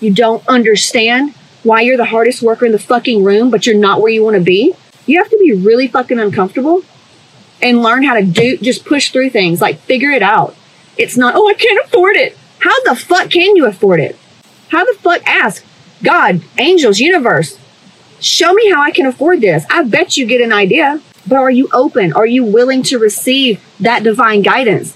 You don't understand why you're the hardest worker in the fucking room, but you're not where you want to be. You have to be really fucking uncomfortable and learn how to do, just push through things, like figure it out. It's not, oh, I can't afford it. How the fuck can you afford it? How the fuck ask God, angels, universe, show me how I can afford this. I bet you get an idea, but are you open? Are you willing to receive that divine guidance?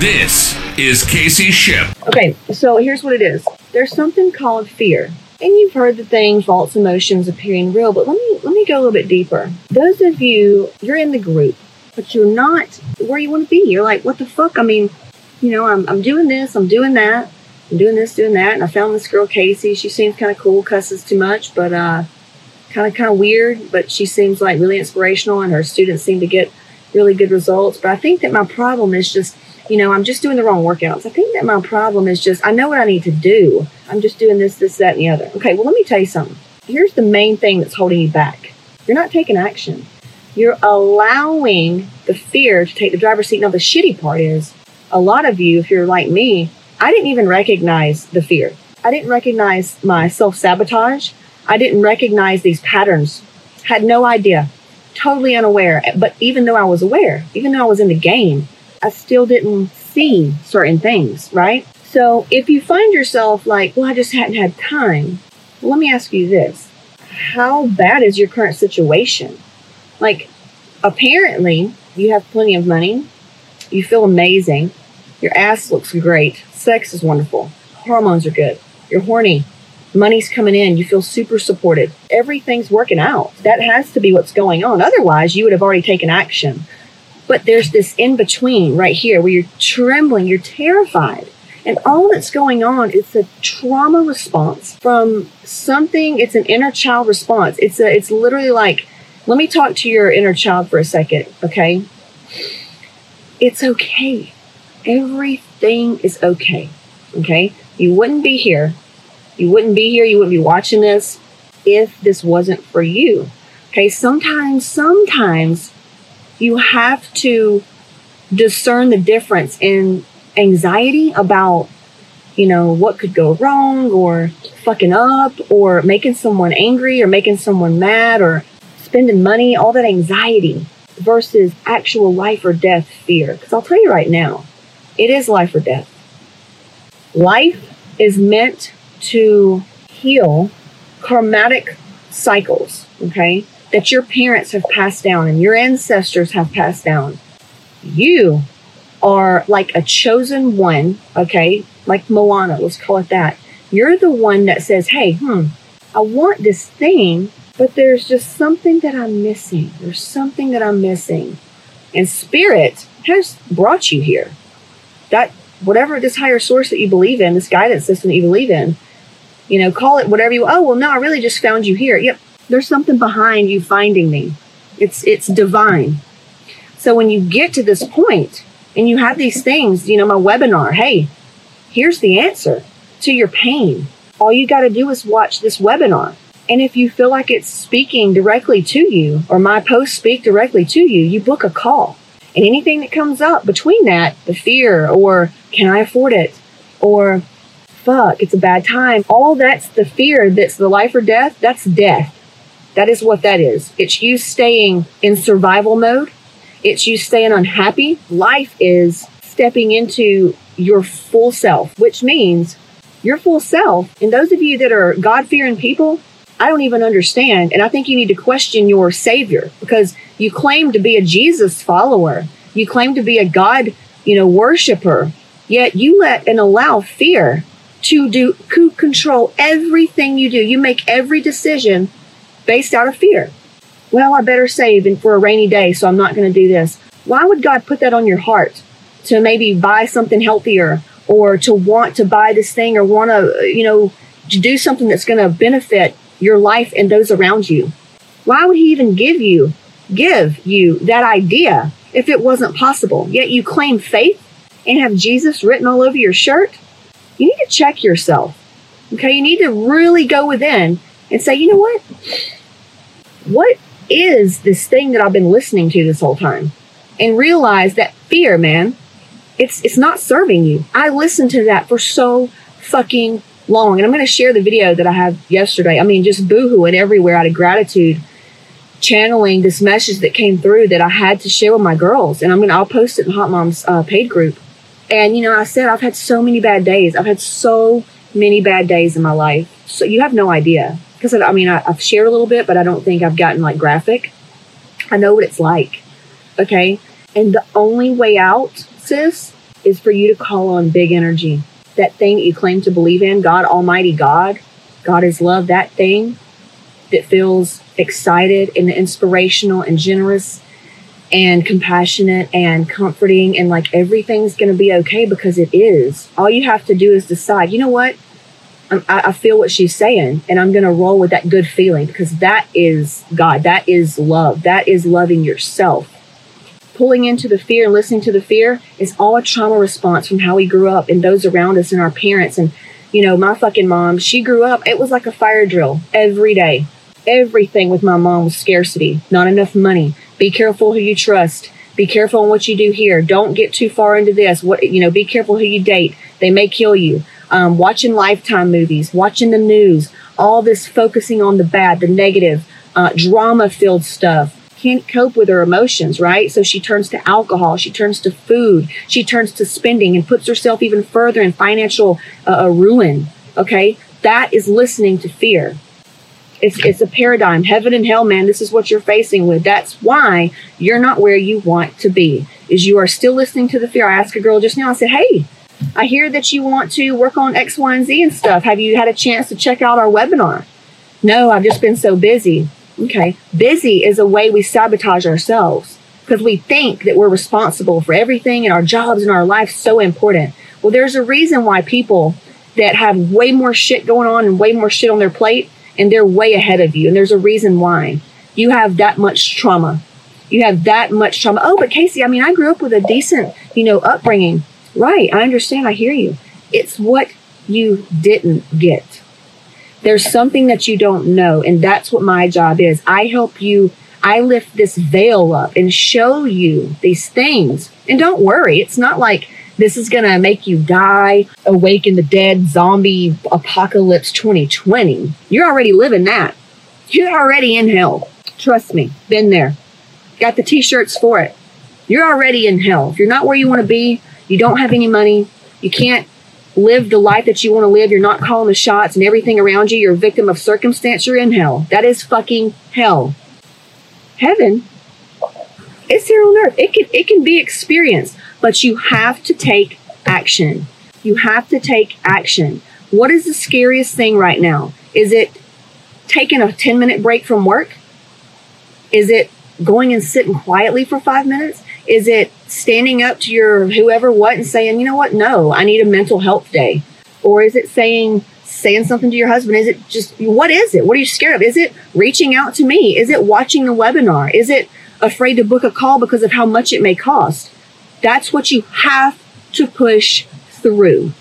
This is Casey Ship. Okay, so here's what it is. There's something called fear. And you've heard the thing false emotions appearing real, but let me let me go a little bit deeper. Those of you you're in the group, but you're not where you want to be. You're like, what the fuck? I mean, you know, I'm I'm doing this, I'm doing that, I'm doing this, doing that, and I found this girl Casey. She seems kind of cool, cusses too much, but uh kind of kind of weird, but she seems like really inspirational and her students seem to get really good results. But I think that my problem is just you know, I'm just doing the wrong workouts. I think that my problem is just, I know what I need to do. I'm just doing this, this, that, and the other. Okay, well, let me tell you something. Here's the main thing that's holding you back you're not taking action. You're allowing the fear to take the driver's seat. Now, the shitty part is, a lot of you, if you're like me, I didn't even recognize the fear. I didn't recognize my self sabotage. I didn't recognize these patterns. Had no idea. Totally unaware. But even though I was aware, even though I was in the game, I still didn't see certain things, right? So if you find yourself like, well, I just hadn't had time, well, let me ask you this How bad is your current situation? Like, apparently, you have plenty of money, you feel amazing, your ass looks great, sex is wonderful, hormones are good, you're horny, money's coming in, you feel super supported, everything's working out. That has to be what's going on. Otherwise, you would have already taken action. But there's this in between right here where you're trembling, you're terrified. And all that's going on is a trauma response from something, it's an inner child response. It's a it's literally like, let me talk to your inner child for a second, okay? It's okay. Everything is okay. Okay? You wouldn't be here. You wouldn't be here, you wouldn't be watching this if this wasn't for you. Okay, sometimes, sometimes you have to discern the difference in anxiety about you know what could go wrong or fucking up or making someone angry or making someone mad or spending money all that anxiety versus actual life or death fear. Because i'll tell you right now it is life or death. Life is meant to heal karmatic cycles okay that your parents have passed down and your ancestors have passed down. You are like a chosen one, okay? Like Moana, let's call it that. You're the one that says, hey, hmm, I want this thing, but there's just something that I'm missing. There's something that I'm missing. And spirit has brought you here. That whatever this higher source that you believe in, this guidance system that you believe in, you know, call it whatever you oh well no, I really just found you here. Yep, there's something behind you finding me. It's it's divine. So when you get to this point and you have these things, you know, my webinar, hey, here's the answer to your pain. All you got to do is watch this webinar. And if you feel like it's speaking directly to you or my posts speak directly to you, you book a call. And anything that comes up between that, the fear or can I afford it or fuck, it's a bad time, all that's the fear that's the life or death, that's death. That is what that is. It's you staying in survival mode. It's you staying unhappy. Life is stepping into your full self, which means your full self. And those of you that are God fearing people, I don't even understand. And I think you need to question your Savior because you claim to be a Jesus follower. You claim to be a God, you know, worshiper. Yet you let and allow fear to do to control everything you do. You make every decision based out of fear. Well, I better save and for a rainy day, so I'm not going to do this. Why would God put that on your heart to maybe buy something healthier or to want to buy this thing or want to, you know, to do something that's going to benefit your life and those around you? Why would he even give you give you that idea if it wasn't possible? Yet you claim faith and have Jesus written all over your shirt? You need to check yourself. Okay, you need to really go within and say, you know what? What is this thing that I've been listening to this whole time? And realize that fear, man, it's it's not serving you. I listened to that for so fucking long. And I'm going to share the video that I have yesterday. I mean, just boohooing everywhere out of gratitude, channeling this message that came through that I had to share with my girls. And I'm to, I'll post it in Hot Moms uh, paid group. And, you know, I said I've had so many bad days. I've had so many bad days in my life. So you have no idea. Because, I mean, I, I've shared a little bit, but I don't think I've gotten like graphic. I know what it's like. Okay. And the only way out, sis, is for you to call on big energy that thing that you claim to believe in, God Almighty God, God is love, that thing that feels excited and inspirational and generous and compassionate and comforting and like everything's going to be okay because it is. All you have to do is decide, you know what? I, I feel what she's saying and I'm going to roll with that good feeling because that is God. That is love. That is loving yourself pulling into the fear and listening to the fear is all a trauma response from how we grew up and those around us and our parents. And, you know, my fucking mom, she grew up, it was like a fire drill every day. Everything with my mom was scarcity, not enough money. Be careful who you trust. Be careful on what you do here. Don't get too far into this. What you know, be careful who you date. They may kill you. Um, watching lifetime movies, watching the news, all this focusing on the bad, the negative, uh, drama filled stuff can't cope with her emotions, right? So she turns to alcohol, she turns to food, she turns to spending and puts herself even further in financial uh, ruin. Okay, that is listening to fear. It's, it's a paradigm. Heaven and hell, man, this is what you're facing with. That's why you're not where you want to be, is you are still listening to the fear. I asked a girl just now, I said, hey, I hear that you want to work on X, Y, and Z and stuff. Have you had a chance to check out our webinar? No, I've just been so busy. Okay. Busy is a way we sabotage ourselves because we think that we're responsible for everything and our jobs and our life so important. Well, there's a reason why people that have way more shit going on and way more shit on their plate and they're way ahead of you. And there's a reason why you have that much trauma. You have that much trauma. Oh, but Casey, I mean, I grew up with a decent, you know, upbringing. Right. I understand. I hear you. It's what you didn't get. There's something that you don't know. And that's what my job is. I help you. I lift this veil up and show you these things. And don't worry. It's not like this is going to make you die, awaken the dead, zombie apocalypse 2020. You're already living that. You're already in hell. Trust me. Been there. Got the t shirts for it. You're already in hell. If you're not where you want to be, you don't have any money, you can't live the life that you want to live. You're not calling the shots and everything around you. You're a victim of circumstance. You're in hell. That is fucking hell. Heaven it's here on earth. It can it can be experienced, but you have to take action. You have to take action. What is the scariest thing right now? Is it taking a 10 minute break from work? Is it going and sitting quietly for five minutes? Is it standing up to your whoever what and saying, you know what, no, I need a mental health day? Or is it saying, saying something to your husband? Is it just, what is it? What are you scared of? Is it reaching out to me? Is it watching the webinar? Is it afraid to book a call because of how much it may cost? That's what you have to push through.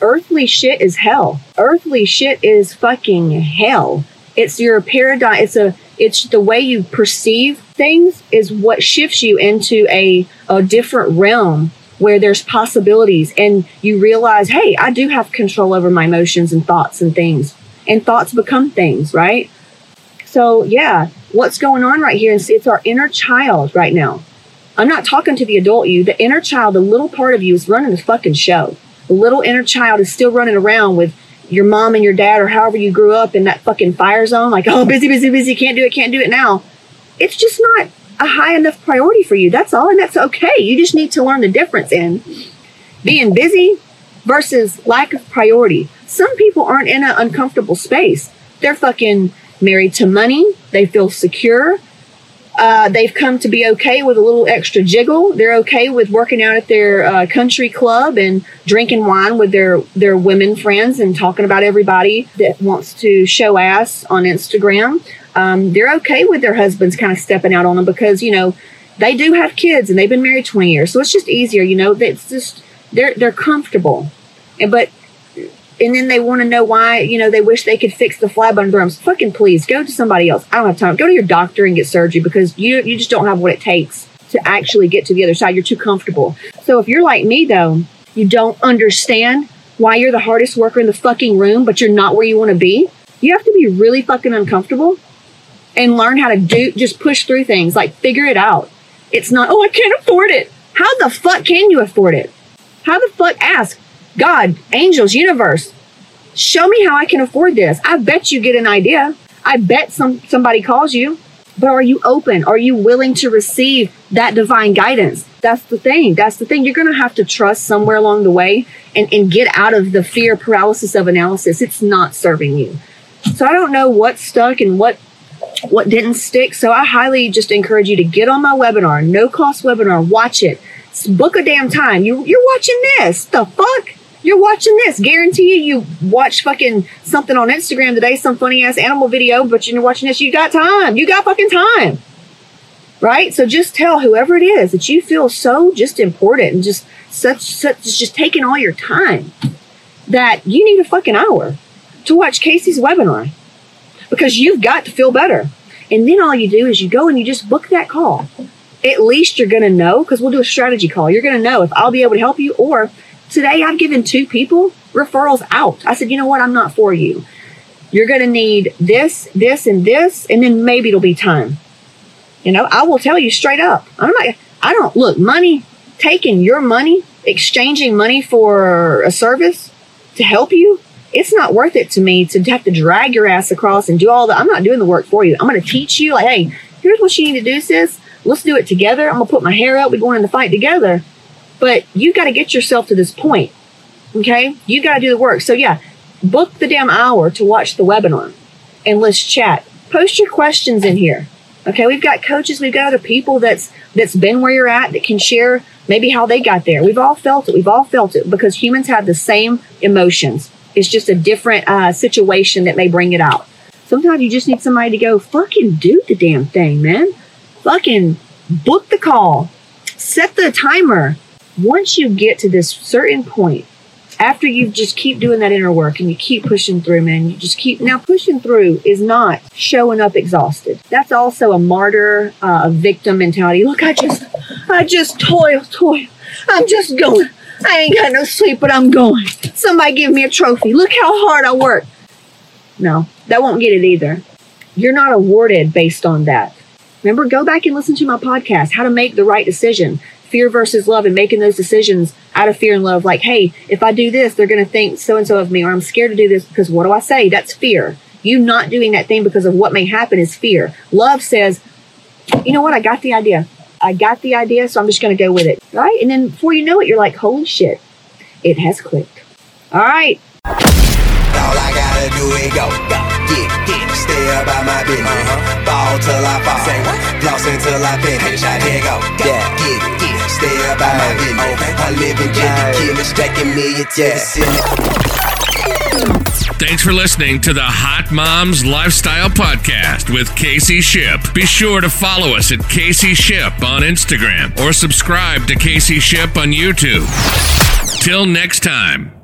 Earthly shit is hell. Earthly shit is fucking hell. It's your paradigm. It's a, it's the way you perceive things is what shifts you into a, a different realm where there's possibilities and you realize, hey, I do have control over my emotions and thoughts and things. And thoughts become things, right? So, yeah, what's going on right here is it's our inner child right now. I'm not talking to the adult you. The inner child, the little part of you is running the fucking show. The little inner child is still running around with your mom and your dad or however you grew up in that fucking fire zone, like, oh, busy, busy, busy, can't do it, can't do it now. It's just not a high enough priority for you. That's all. And that's okay. You just need to learn the difference in being busy versus lack of priority. Some people aren't in an uncomfortable space. They're fucking married to money. They feel secure. Uh, they've come to be okay with a little extra jiggle. They're okay with working out at their uh, country club and drinking wine with their their women friends and talking about everybody that wants to show ass on Instagram. Um, they're okay with their husbands kind of stepping out on them because you know they do have kids and they've been married 20 years, so it's just easier. You know, it's just they're they're comfortable, and but and then they want to know why, you know, they wish they could fix the fly button drums. Fucking please go to somebody else. I don't have time. Go to your doctor and get surgery because you you just don't have what it takes to actually get to the other side. You're too comfortable. So if you're like me though, you don't understand why you're the hardest worker in the fucking room, but you're not where you want to be. You have to be really fucking uncomfortable and learn how to do just push through things, like figure it out. It's not, oh, I can't afford it. How the fuck can you afford it? How the fuck ask? God, angels, universe, show me how I can afford this. I bet you get an idea. I bet some somebody calls you. But are you open? Are you willing to receive that divine guidance? That's the thing. That's the thing. You're going to have to trust somewhere along the way and, and get out of the fear paralysis of analysis. It's not serving you. So I don't know what stuck and what what didn't stick. So I highly just encourage you to get on my webinar, no cost webinar, watch it. Book a damn time. You you're watching this. The fuck? You're watching this. Guarantee you, you watch fucking something on Instagram today, some funny ass animal video, but you're watching this. You got time. You got fucking time. Right? So just tell whoever it is that you feel so just important and just such, such, just taking all your time that you need a fucking hour to watch Casey's webinar because you've got to feel better. And then all you do is you go and you just book that call. At least you're going to know because we'll do a strategy call. You're going to know if I'll be able to help you or Today, I've given two people referrals out. I said, you know what? I'm not for you. You're going to need this, this, and this, and then maybe it'll be time. You know, I will tell you straight up. I'm not, I don't look money, taking your money, exchanging money for a service to help you. It's not worth it to me to have to drag your ass across and do all that. I'm not doing the work for you. I'm going to teach you, like, hey, here's what you need to do, sis. Let's do it together. I'm going to put my hair up. We're going in the fight together. But you got to get yourself to this point. Okay. You got to do the work. So, yeah, book the damn hour to watch the webinar and let's chat. Post your questions in here. Okay. We've got coaches, we've got other people that's that's been where you're at that can share maybe how they got there. We've all felt it. We've all felt it because humans have the same emotions. It's just a different uh, situation that may bring it out. Sometimes you just need somebody to go fucking do the damn thing, man. Fucking book the call, set the timer, once you get to this certain point, after you just keep doing that inner work and you keep pushing through, man, you just keep now pushing through is not showing up exhausted. That's also a martyr, uh, a victim mentality. Look, I just, I just toil, toil. I'm just going. I ain't got no sleep, but I'm going. Somebody give me a trophy. Look how hard I work. No, that won't get it either. You're not awarded based on that. Remember, go back and listen to my podcast, How to Make the Right Decision fear versus love and making those decisions out of fear and love. Like, hey, if I do this, they're going to think so and so of me, or I'm scared to do this because what do I say? That's fear. You not doing that thing because of what may happen is fear. Love says, you know what? I got the idea. I got the idea, so I'm just going to go with it. Right? And then before you know it, you're like, holy shit, it has clicked. All right. All I gotta do is go, go, get, get, stay about my business. Uh-huh. Ball till I fall. Say what? Floss until I finish. I did go, yeah, get, get stay about my business. I live in killer, stacking millions to the ceiling. Thanks for listening to the Hot Moms Lifestyle Podcast with Casey Ship. Be sure to follow us at Casey Ship on Instagram or subscribe to Casey Ship on YouTube. Till next time.